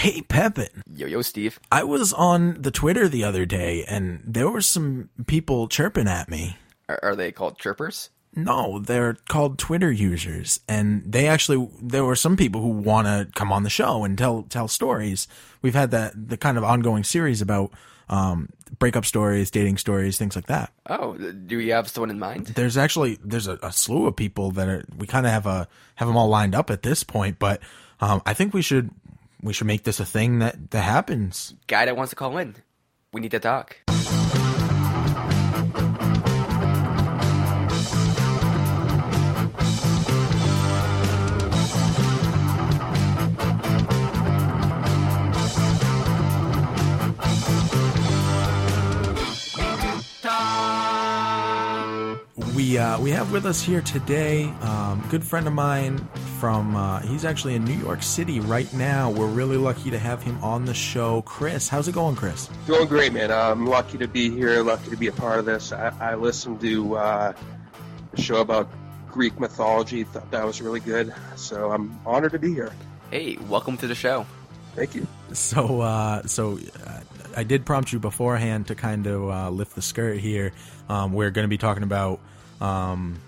Hey, Pepin. Yo, yo, Steve. I was on the Twitter the other day and there were some people chirping at me. Are, are they called chirpers? No, they're called Twitter users, and they actually there were some people who want to come on the show and tell tell stories. We've had that the kind of ongoing series about um, breakup stories, dating stories, things like that. Oh, do you have someone in mind? There's actually there's a, a slew of people that are we kind of have a have them all lined up at this point, but um, I think we should we should make this a thing that that happens. Guy that wants to call in. We need to talk. We uh, we have with us here today, um, good friend of mine from. Uh, he's actually in New York City right now. We're really lucky to have him on the show. Chris, how's it going, Chris? Doing great, man. I'm lucky to be here. Lucky to be a part of this. I, I listened to uh, a show about Greek mythology. Thought that was really good. So I'm honored to be here. Hey, welcome to the show. Thank you. So, uh, so uh, I did prompt you beforehand to kind of uh, lift the skirt here. Um, we're going to be talking about um,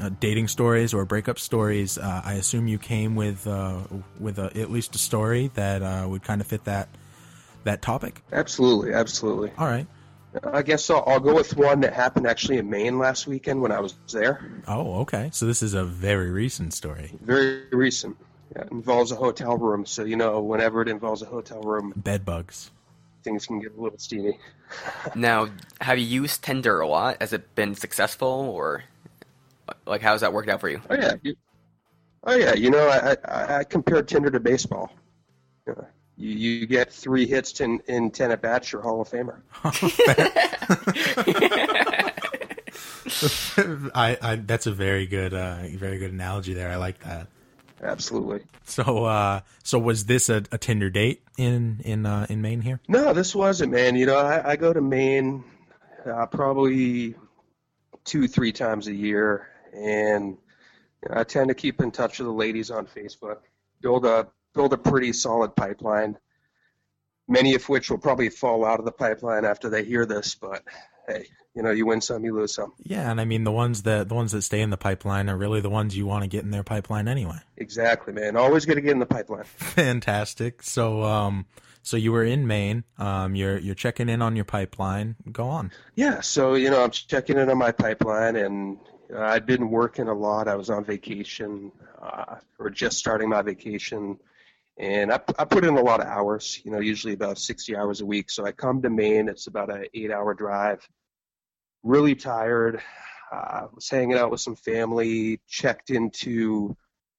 uh, dating stories or breakup stories. Uh, I assume you came with uh, with a, at least a story that uh, would kind of fit that that topic. Absolutely, absolutely. All right. I guess I'll, I'll go with one that happened actually in Maine last weekend when I was there. Oh, okay. So this is a very recent story. Very recent. Yeah, it involves a hotel room, so you know whenever it involves a hotel room, Bed bugs. things can get a little steamy. Now, have you used Tinder a lot? Has it been successful, or like how's that worked out for you? Oh yeah, you, oh yeah. You know, I, I, I compared Tinder to baseball. You, know, you, you get three hits in, in ten at bats, you're Hall of Famer. I, I that's a very good uh, very good analogy there. I like that. Absolutely. So uh, so was this a, a Tinder date in in uh, in Maine here? No, this wasn't, man. You know, I, I go to Maine uh, probably two, three times a year, and I tend to keep in touch with the ladies on Facebook. Build a build a pretty solid pipeline. Many of which will probably fall out of the pipeline after they hear this, but hey, you know, you win some, you lose some. Yeah, and I mean the ones that the ones that stay in the pipeline are really the ones you want to get in their pipeline anyway. Exactly, man. Always got to get in the pipeline. Fantastic. So um so you were in Maine. Um you're you're checking in on your pipeline. Go on. Yeah, so you know, I'm checking in on my pipeline, and I'd been working a lot. I was on vacation, uh, or just starting my vacation, and I, I put in a lot of hours. You know, usually about 60 hours a week. So I come to Maine. It's about an eight-hour drive. Really tired. Uh, was hanging out with some family. Checked into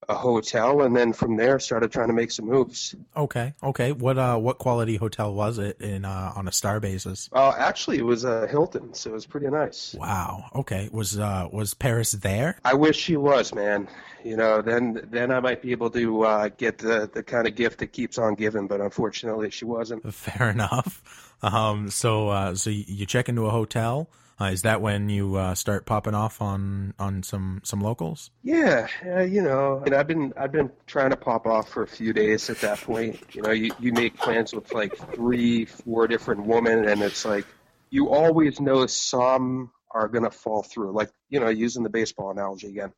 a hotel, and then from there started trying to make some moves. Okay. Okay. What uh what quality hotel was it in uh on a star basis? Uh, actually, it was a Hilton, so it was pretty nice. Wow. Okay. Was uh was Paris there? I wish she was, man. You know, then then I might be able to uh, get the the kind of gift that keeps on giving. But unfortunately, she wasn't. Fair enough. Um so uh so you you check into a hotel. Uh, is that when you uh, start popping off on on some some locals? Yeah, uh, you know, and I've been I've been trying to pop off for a few days at that point. You know, you you make plans with like three, four different women, and it's like you always know some are gonna fall through. Like you know, using the baseball analogy again.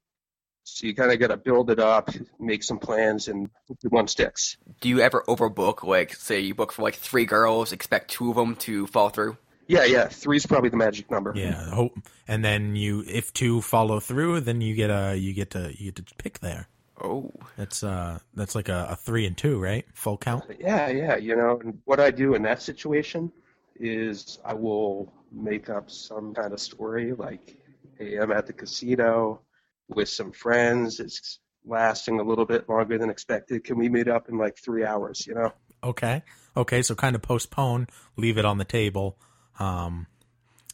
So you kind of got to build it up, make some plans, and one sticks. Do you ever overbook? Like, say you book for like three girls, expect two of them to fall through? Yeah, yeah, three's probably the magic number. Yeah. And then you if two follow through, then you get a you get to you get to pick there. Oh, That's uh that's like a, a three and two, right? Full count. Yeah, yeah. You know, and what I do in that situation is I will make up some kind of story like, hey, I'm at the casino with some friends. It's lasting a little bit longer than expected. Can we meet up in like three hours? You know? Okay. Okay. So kind of postpone, leave it on the table, um,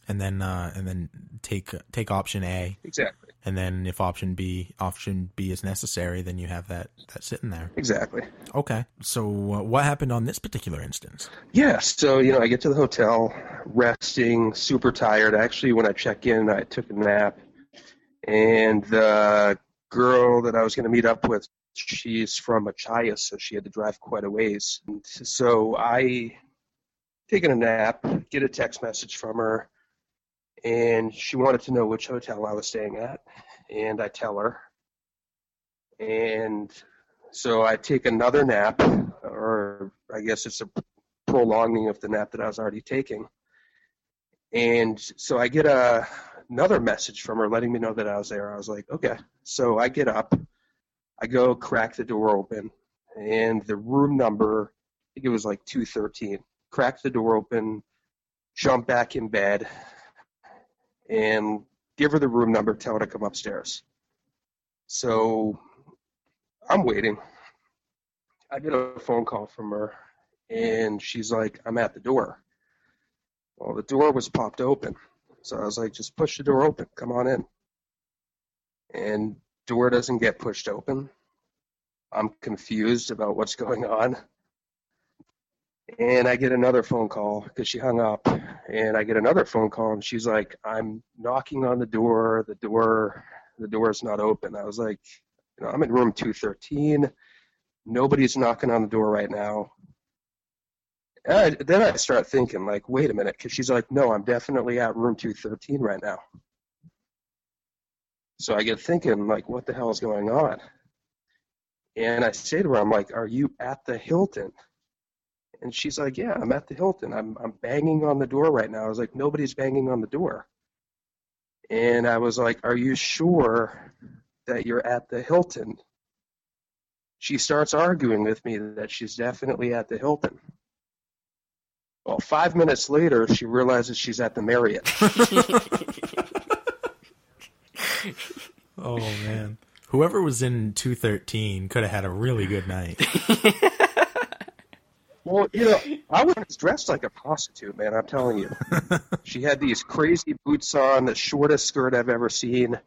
and then uh, and then take take option A, Exactly. and then if option B option B is necessary, then you have that that sitting there. Exactly. Okay. So uh, what happened on this particular instance? Yeah, so you know, I get to the hotel, resting, super tired. Actually, when I check in, I took a nap, and the girl that I was going to meet up with she's from Machias, so she had to drive quite a ways. And so I taken a nap, get a text message from her, and she wanted to know which hotel I was staying at, and I tell her. And so I take another nap, or I guess it's a prolonging of the nap that I was already taking. And so I get a another message from her letting me know that I was there. I was like, okay. So I get up, I go crack the door open, and the room number, I think it was like 213. Crack the door open, jump back in bed, and give her the room number, tell her to come upstairs. So I'm waiting. I get a phone call from her, and she's like, I'm at the door. Well, the door was popped open. So I was like, just push the door open. Come on in. And door doesn't get pushed open. I'm confused about what's going on. And I get another phone call because she hung up. And I get another phone call and she's like, I'm knocking on the door. The door, the door is not open. I was like, you know, I'm in room 213. Nobody's knocking on the door right now. I, then I start thinking, like, wait a minute, because she's like, no, I'm definitely at room 213 right now. So I get thinking, like, what the hell is going on? And I say to her, I'm like, are you at the Hilton? And she's like, yeah, I'm at the Hilton. I'm, I'm banging on the door right now. I was like, nobody's banging on the door. And I was like, are you sure that you're at the Hilton? She starts arguing with me that she's definitely at the Hilton. Well, five minutes later, she realizes she's at the Marriott. oh man, whoever was in two thirteen could have had a really good night. well, you know, I was dressed like a prostitute, man. I'm telling you. she had these crazy boots on, the shortest skirt I've ever seen,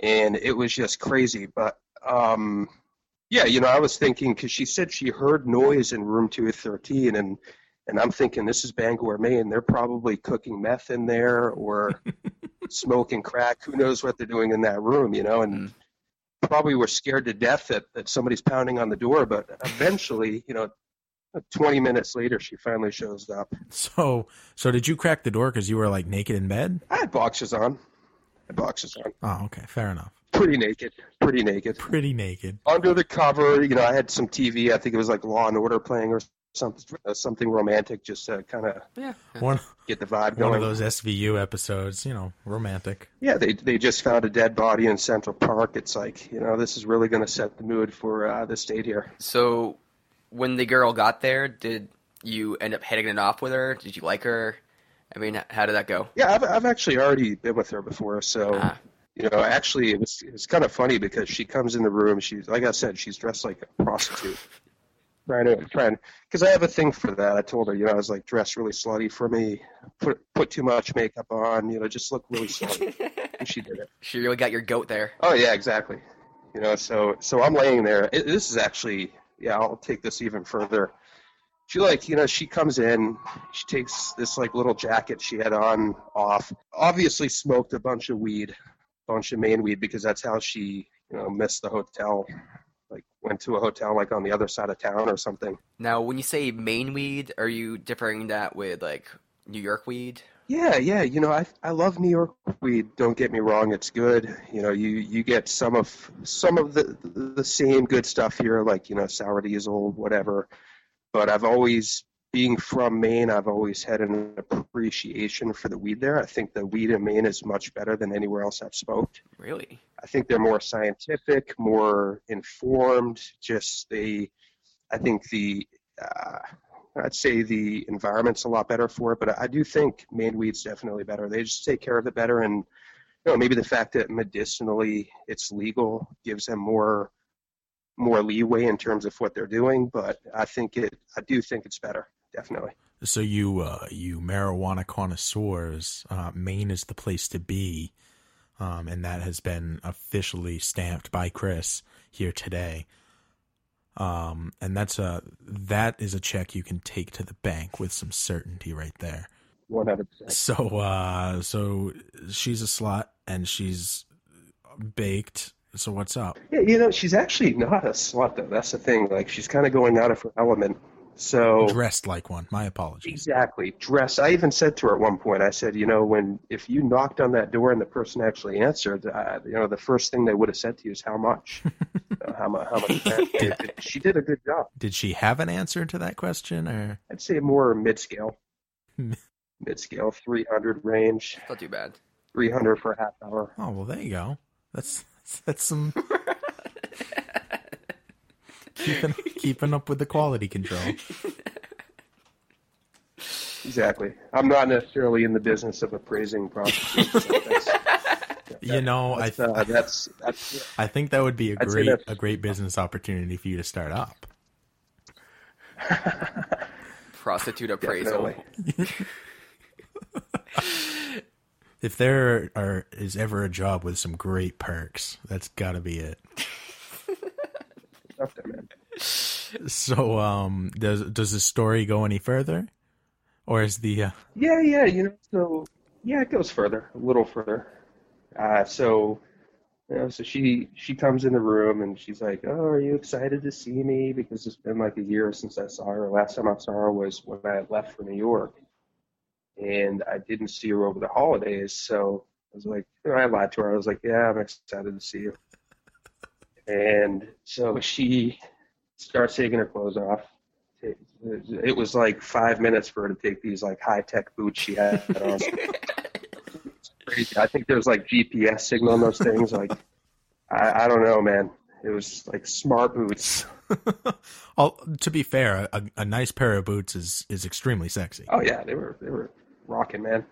and it was just crazy. But um, yeah, you know, I was thinking because she said she heard noise in room two thirteen, and and I'm thinking this is Bangor, Maine. They're probably cooking meth in there or smoking crack. Who knows what they're doing in that room, you know? And mm. probably were scared to death that, that somebody's pounding on the door. But eventually, you know, 20 minutes later, she finally shows up. So, so did you crack the door because you were like naked in bed? I had boxes on. I had boxes on. Oh, okay, fair enough. Pretty naked. Pretty naked. Pretty naked. Under the cover, you know, I had some TV. I think it was like Law and Order playing or something uh, something romantic just to kind of yeah. one get the vibe going. One of those SVU episodes, you know, romantic. Yeah, they they just found a dead body in Central Park. It's like you know this is really going to set the mood for uh, the state here. So, when the girl got there, did you end up hitting it off with her? Did you like her? I mean, how did that go? Yeah, I've I've actually already been with her before, so. Ah. You know, actually, it was it's kind of funny because she comes in the room. She's like I said, she's dressed like a prostitute trying to trying because I have a thing for that. I told her, you know, I was like dress really slutty for me, put put too much makeup on, you know, just look really slutty. and she did it. She really got your goat there. Oh yeah, exactly. You know, so so I'm laying there. It, this is actually yeah. I'll take this even further. She like you know she comes in. She takes this like little jacket she had on off. Obviously smoked a bunch of weed, bunch of Maine weed because that's how she you know missed the hotel like went to a hotel like on the other side of town or something. Now, when you say Maine weed, are you differing that with like New York weed? Yeah, yeah. You know, I I love New York weed. Don't get me wrong; it's good. You know, you you get some of some of the the same good stuff here, like you know, sour diesel, whatever. But I've always being from Maine, I've always had an appreciation for the weed there. I think the weed in Maine is much better than anywhere else I've smoked. Really? I think they're more scientific, more informed. Just they, I think the, uh, I'd say the environment's a lot better for it, but I do think Maine weed's definitely better. They just take care of it better, and you know maybe the fact that medicinally it's legal gives them more more leeway in terms of what they're doing. But I think it, I do think it's better definitely. So you uh, you marijuana connoisseurs, uh, Maine is the place to be, um, and that has been officially stamped by Chris here today. Um, and that's a that is a check you can take to the bank with some certainty right there. One hundred percent. So uh, so she's a slut and she's baked So what's up? Yeah, you know, she's actually not a slut though. That's the thing. Like she's kind of going out of her element. So Dressed like one. My apologies. exactly dress. I even said to her at one point. I said, you know, when if you knocked on that door and the person actually answered, uh, you know, the first thing they would have said to you is how much, uh, how much, how much. And she did a good job. Did she have an answer to that question, or I'd say more mid-scale, mid-scale, 300 range, Not too bad. 300 for a half hour. oh well, there you go. That's that's some keeping keeping up with the quality control. Exactly. I'm not necessarily in the business of appraising prostitutes. So that's, You know, I that's, uh, that's that's I think that would be a I'd great a great business opportunity for you to start up. Prostitute appraisal. If there are is ever a job with some great perks, that's got to be it. So, um, does does the story go any further, or is the uh, Yeah, yeah, you know, so yeah, it goes further, a little further. Uh, so, you know, so she she comes in the room and she's like, "Oh, are you excited to see me?" Because it's been like a year since I saw her. Last time I saw her was when I left for New York, and I didn't see her over the holidays. So I was like, you know, I lied to her. I was like, "Yeah, I'm excited to see you." And so she starts taking her clothes off. It, it was like five minutes for her to take these like high tech boots she had on. Crazy. I think there's like GPS signal on those things. Like, I, I don't know, man. It was like smart boots. oh, to be fair, a, a nice pair of boots is is extremely sexy. Oh yeah, they were they were rocking, man.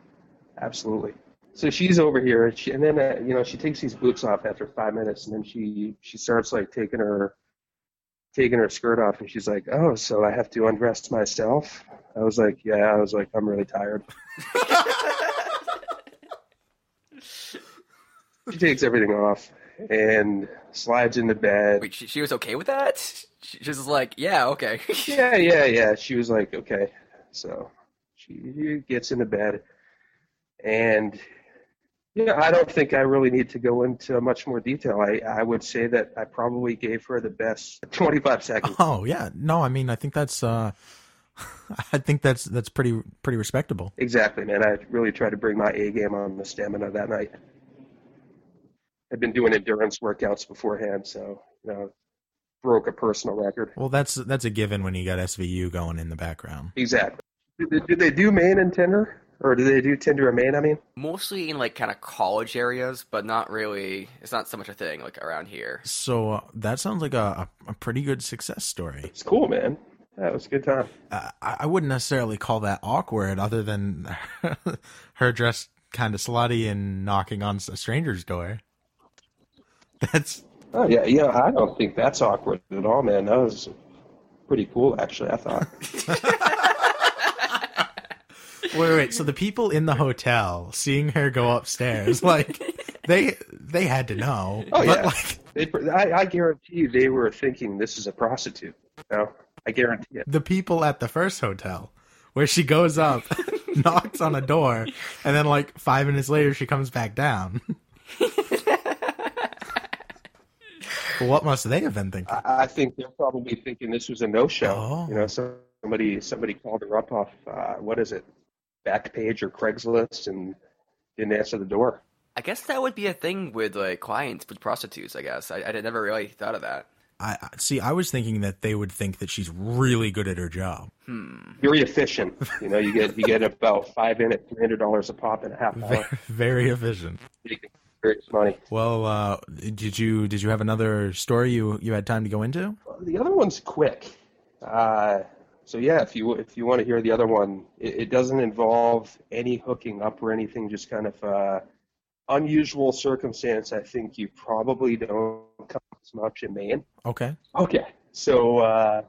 Absolutely. So she's over here, and, she, and then uh, you know she takes these boots off after five minutes, and then she she starts like taking her taking her skirt off, and she's like, "Oh, so I have to undress myself?" I was like, "Yeah." I was like, "I'm really tired." she takes everything off and slides into bed. Wait, she, she was okay with that? She, she was like, yeah, okay. Yeah, yeah, yeah. She was like, okay. So she gets into bed, and yeah, I don't think I really need to go into much more detail. I I would say that I probably gave her the best 25 seconds. Oh yeah, no, I mean I think that's uh, I think that's that's pretty pretty respectable. Exactly, man. I really tried to bring my A game on the stamina that night. I've been doing endurance workouts beforehand, so you know, broke a personal record. Well, that's that's a given when you got SVU going in the background. Exactly. Do they, do they do Maine and Tinder, or do they do Tinder and Maine? I mean. Mostly in like kind of college areas, but not really. It's not so much a thing like around here. So uh, that sounds like a, a, a pretty good success story. It's cool, man. Yeah, it was a good time. Uh, I, I wouldn't necessarily call that awkward, other than her dressed kind of slutty and knocking on a stranger's door. That's Oh yeah, yeah. I don't think that's awkward at all, man. That was pretty cool, actually. I thought. wait, wait. So the people in the hotel seeing her go upstairs, like they they had to know. Oh but yeah. like They, I, I guarantee you, they were thinking this is a prostitute. You know? I guarantee it. the people at the first hotel, where she goes up, knocks on a door, and then like five minutes later she comes back down. what must they have been thinking? I, I think they're probably thinking this was a no-show. Oh. You know, somebody somebody called her up off uh, what is it, Backpage or Craigslist, and didn't answer the door. I guess that would be a thing with like clients with prostitutes. I guess I, I had never really thought of that. I I- see. I was thinking that they would think that she's really good at her job. Very efficient. You know, you get you get about five in at three hundred dollars a pop in a half Very, hour. very efficient. You can create some money. Well, uh, did you did you have another story you you had time to go into? The other one's quick. Uh, so yeah, if you if you want to hear the other one, it, it doesn't involve any hooking up or anything. Just kind of uh, unusual circumstance. I think you probably don't come as much in Maine. Okay. Okay, so uh,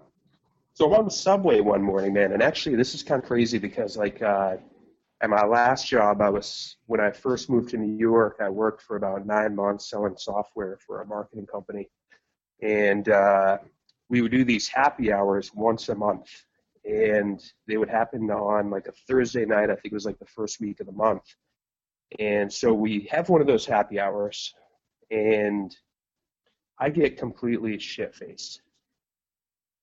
so I'm on the subway one morning, man, and actually this is kind of crazy because like uh, at my last job, I was when I first moved to New York, I worked for about nine months selling software for a marketing company, and uh, we would do these happy hours once a month, and they would happen on like a Thursday night. I think it was like the first week of the month, and so we have one of those happy hours, and I get completely shit faced.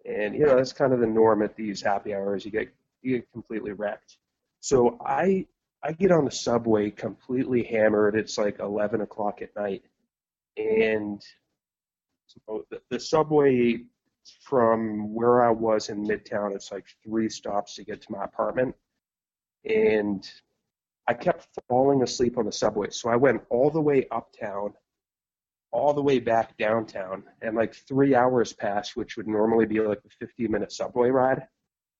And you know, that's kind of the norm at these happy hours. You get you get completely wrecked. So I I get on the subway completely hammered. It's like eleven o'clock at night. And so the, the subway from where I was in Midtown, it's like three stops to get to my apartment. And I kept falling asleep on the subway. So I went all the way uptown, all the way back downtown, and like three hours passed, which would normally be like a 15 minute subway ride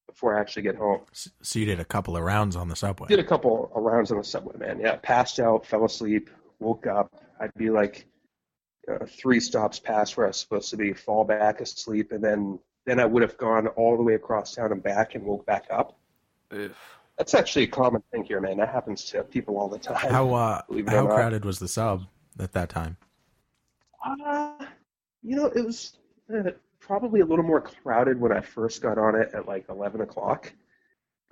before I actually get home. So you did a couple of rounds on the subway. Did a couple of rounds on the subway, man. Yeah, passed out, fell asleep, woke up. I'd be like uh, three stops past where I was supposed to be, fall back asleep, and then then I would have gone all the way across town and back and woke back up. Oof. That's actually a common thing here, man. That happens to people all the time. How uh, how not. crowded was the sub at that time? Uh, you know, it was uh, probably a little more crowded when I first got on it at like 11 o'clock.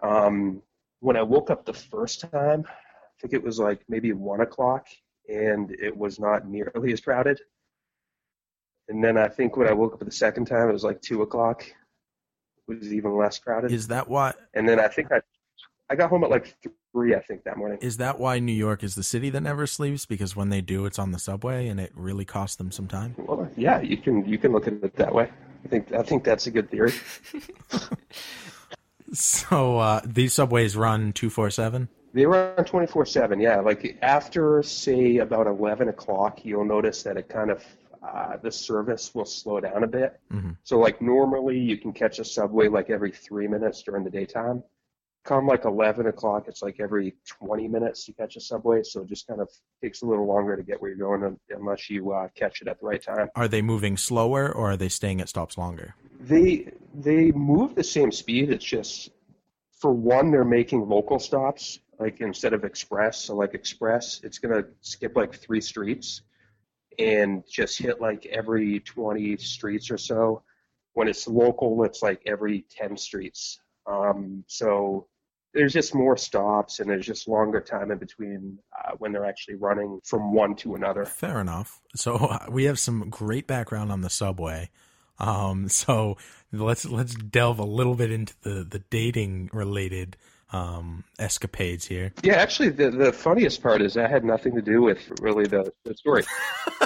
Um, when I woke up the first time, I think it was like maybe 1 o'clock, and it was not nearly as crowded. And then I think when I woke up the second time, it was like 2 o'clock. It was even less crowded. Is that why? and then I think I, I got home at like 3, I think, that morning. Is that why New York is the city that never sleeps? Because when they do, it's on the subway, and it really costs them some time. Well, yeah, you can you can look at it that way. I think I think that's a good theory. So uh, these subways run two four seven. They run 24 7, yeah. Like after, say, about 11 o'clock, you'll notice that it kind of, uh, the service will slow down a bit. Mhm. So, like, normally you can catch a subway like every three minutes during the daytime. Come like 11 o'clock, it's like every 20 minutes you catch a subway. So it just kind of takes a little longer to get where you're going unless you uh, catch it at the right time. Are they moving slower, or are they staying at stops longer? They they move the same speed. It's just for one, they're making local stops like instead of express. So like express, it's gonna skip like three streets and just hit like every 20 streets or so. When it's local, it's like every 10 streets. Um, so there's just more stops and there's just longer time in between uh, when they're actually running from one to another. Fair enough. So uh, we have some great background on the subway. Um, so let's let's delve a little bit into the the dating related um, escapades here. Yeah, actually, the the funniest part is that had nothing to do with really the, the story.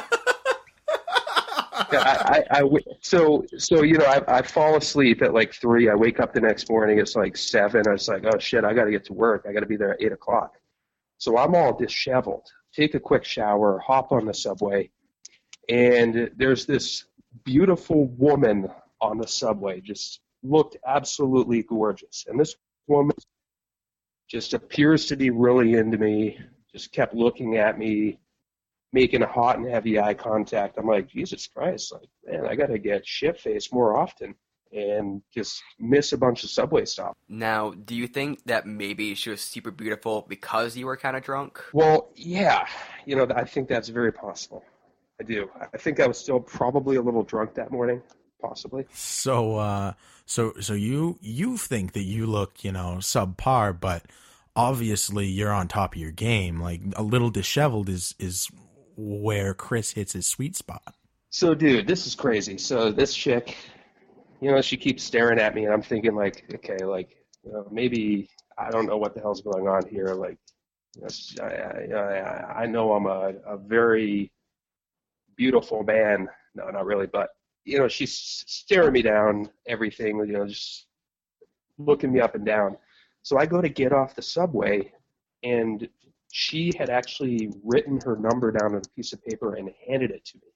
I, I, I so so you know I, I fall asleep at like three. I wake up the next morning. It's like seven. I was like, oh shit, I got to get to work. I got to be there at eight o'clock. So I'm all disheveled. Take a quick shower. Hop on the subway, and there's this beautiful woman on the subway. Just looked absolutely gorgeous, and this woman just appears to be really into me. Just kept looking at me, making a hot and heavy eye contact. I'm like, Jesus Christ, like, man, I gotta get shit faced more often and just miss a bunch of subway stops. Now, do you think that maybe she was super beautiful because you were kind of drunk? Well, yeah, you know, I think that's very possible. I do. I think I was still probably a little drunk that morning, possibly. So uh, so so you you think that you look you know subpar, but obviously you're on top of your game. Like a little disheveled is is where Chris hits his sweet spot. So, dude, this is crazy. So, this chick, you know, she keeps staring at me, and I'm thinking, like, okay, like, you know, maybe I don't know what the hell's going on here. Like, you know, I, I, I know I'm a, a very beautiful man. No, not really, but you know, she's staring me down, everything. You know, just looking me up and down. So I go to get off the subway, and she had actually written her number down on a piece of paper and handed it to me,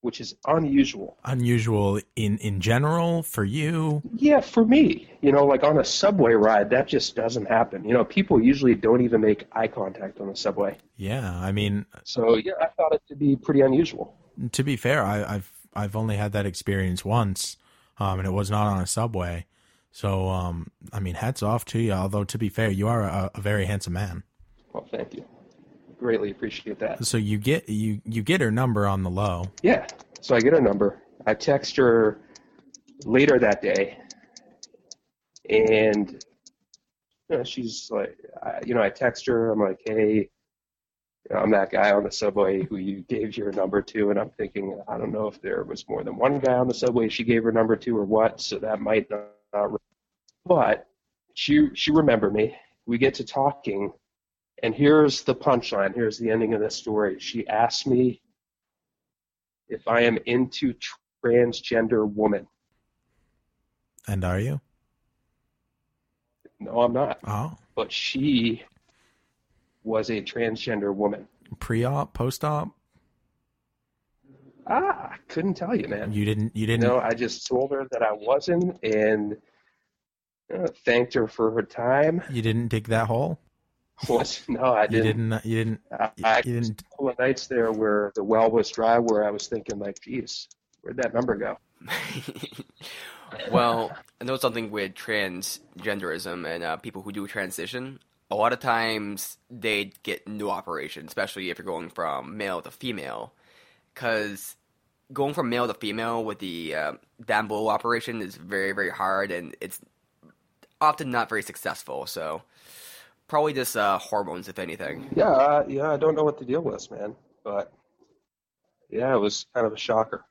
which is unusual. Unusual in in general for you. Yeah, for me, you know, like on a subway ride, that just doesn't happen. You know, people usually don't even make eye contact on the subway. Yeah, I mean, So yeah, I thought it to be pretty unusual. to be fair, I, I've I've only had that experience once, um, and it was not on a subway. So, um, I mean, hats off to you. Although to be fair, you are a, a very handsome man. Well, thank you. Greatly appreciate that. So you get you you get her number on the low. Yeah. So I get her number. I text her later that day, and you know, she's like, I, you know, I text her. I'm like, hey, you know, I'm that guy on the subway who you gave your number to, and I'm thinking, I don't know if there was more than one guy on the subway she gave her number to or what, so that might not. not but she she remembered me. We get to talking, and here's the punchline. Here's the ending of the story. She asked me if I am into transgender woman. And are you? No, I'm not. Oh, But she was a transgender woman. pre-op, post-op. Ah, I couldn't tell you, man. You didn't. You You didn't. know, I just told her that I wasn't and uh, thanked her for her time. You didn't dig that hole. Was no, I didn't. You didn't. You didn't. I, You, I you didn't. a couple of nights there where the well was dry, where I was thinking like, geez, where'd that number go? well, I know something with transgenderism and uh, people who do transition. A lot of times they get new operations, especially if you're going from male to female, because going from male to female with the uh, down below operation is very very hard and it's often not very successful. So probably just uh, hormones, if anything. Yeah, uh, yeah, I don't know what the deal was, man, but yeah, it was kind of a shocker,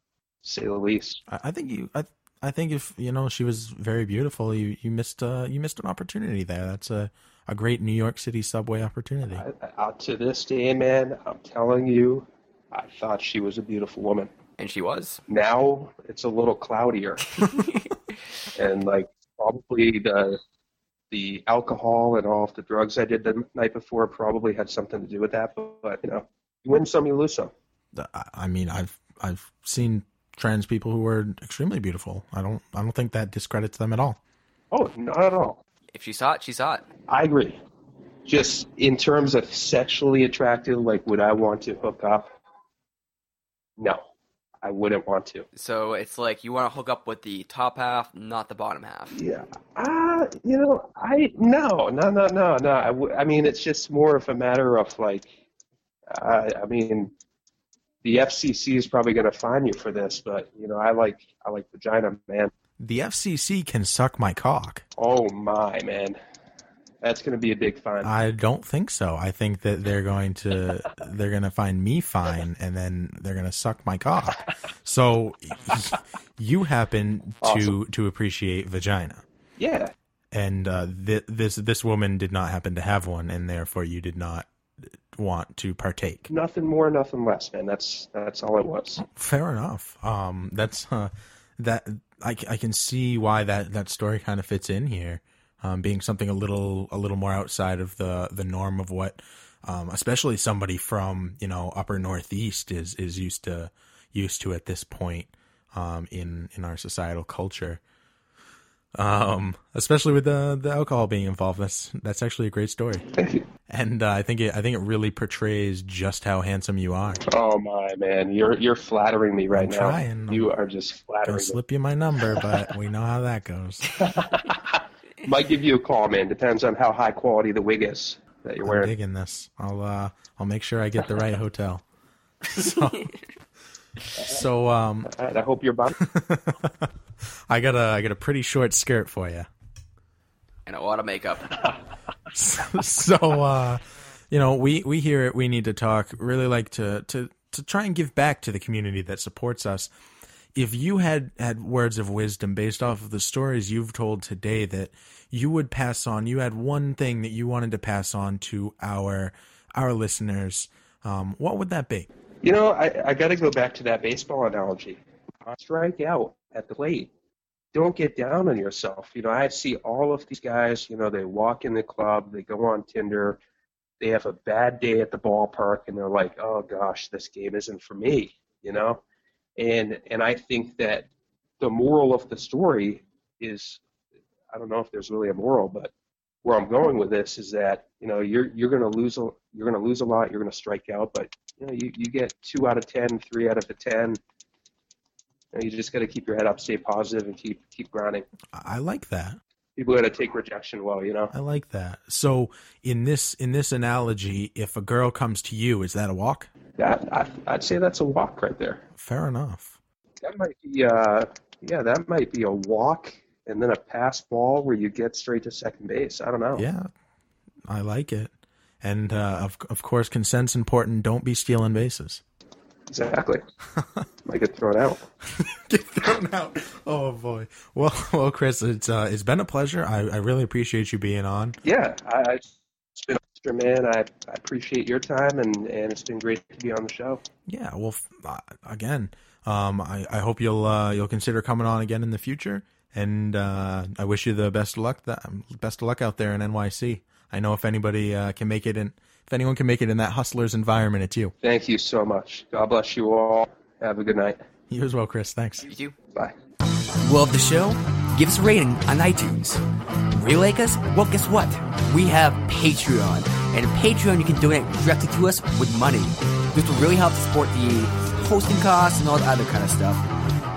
to say the least. I, I think you. I, I think if you know she was very beautiful, you you missed. Uh, you missed an opportunity there. That's a a great New York City subway opportunity. I, I, to this day, man, I'm telling you, I thought she was a beautiful woman. And she was. Now it's a little cloudier, and like probably the the alcohol and all of the drugs I did the night before probably had something to do with that. But, but you know, you win some, you lose some. I- I mean, I've I've seen trans people who are extremely beautiful. I don't I don't think that discredits them at all. Oh, not at all. If she saw it, she saw it. I agree. Just in terms of sexually attractive, like would I want to hook up? No, I wouldn't want to. So it's like you want to hook up with the top half, not the bottom half. Yeah. Uh, you know, I no, no, no, no, no. I, w- I mean, it's just more of a matter of like, uh, I mean, the FCC is probably going to fine you for this, but you know, I like, I like vagina, man. The FCC can suck my cock. Oh my, man, that's going to be a big fine. I don't think so. I think that they're going to they're going to find me fine, and then they're going to suck my cock. So you happen to Awesome. to appreciate vagina, yeah. and uh, th- this this woman did not happen to have one, and therefore you did not want to partake. Nothing more, nothing less, man. That's that's all it was. Fair enough. Um, that's uh, that I can see why that, that story kind of fits in here, um, being something a little a little more outside of the the norm of what, um, especially somebody from you know upper northeast is is used to used to at this point, um, in in our societal culture. Um, especially with the the alcohol being involved, that's that's actually a great story, Thank you. and uh, I think it I think it really portrays just how handsome you are. Oh my man, you're you're flattering me right I'm now. trying. You are just Gonna flattering me. slip you my number, but we know how that goes. Might give you a call, man. Depends on how high quality the wig is that you're I'm wearing. digging this. I'll uh I'll make sure I get the right hotel. So, so um All right, I hope you're bummed. I got a I got a pretty short skirt for you. And a lot of makeup. so uh you know, we we here at We Need to Talk really like to to to try and give back to the community that supports us. If you had had words of wisdom based off of the stories you've told today that you would pass on, you had one thing that you wanted to pass on to our our listeners, um, what would that be? You know, I, I got to go back to that baseball analogy. Strike out at the plate. Don't get down on yourself. You know, I see all of these guys, you know, they walk in the club, they go on Tinder, they have a bad day at the ballpark, and they're like, oh gosh, this game isn't for me, you know? And, and I think that the moral of the story is I don't know if there's really a moral, but where I'm going with this is that you know you're you're going to lose a you're going to lose a lot. You're going to strike out, but you know you, you get two out of ten, three out of a ten. You, know, you just got to keep your head up, stay positive, and keep keep grinding. I like that. People got to take rejection well, you know. I like that. So in this in this analogy, if a girl comes to you, is that a walk? That I, I'd say that's a walk right there. Fair enough. That might be uh yeah that might be a walk and then a pass ball where you get straight to second base. I don't know. Yeah, I like it. And uh, of of course, consent's important. Don't be stealing bases. Exactly. Might get thrown out. get thrown out. Oh boy. Well, well, Chris, it's uh, it's been a pleasure. I, I really appreciate you being on. Yeah, I, it's been a man. I, I appreciate your time, and, and it's been great to be on the show. Yeah. Well, uh, again, um, I, I hope you'll uh, you'll consider coming on again in the future, and uh, I wish you the best of luck. That best of luck out there in NYC. I know if anybody uh, can make it in if anyone can make it in that hustler's environment, it's you. Thank you so much. God bless you all. Have a good night. You as well, Chris. Thanks. You too. Bye. Love the show? Give us a rating on iTunes. Really like us? Well, guess what? We have Patreon. And Patreon, you can donate directly to us with money. This will really help to support the hosting costs and all the other kind of stuff.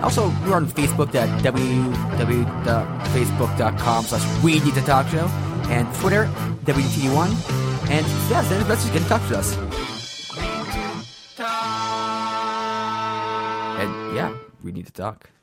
Also, we're on Facebook at www.facebook.com slash We Need to Talk Show and Twitter, WTD1. And yeah, send us a message, get in touch with us. And yeah, we need to talk.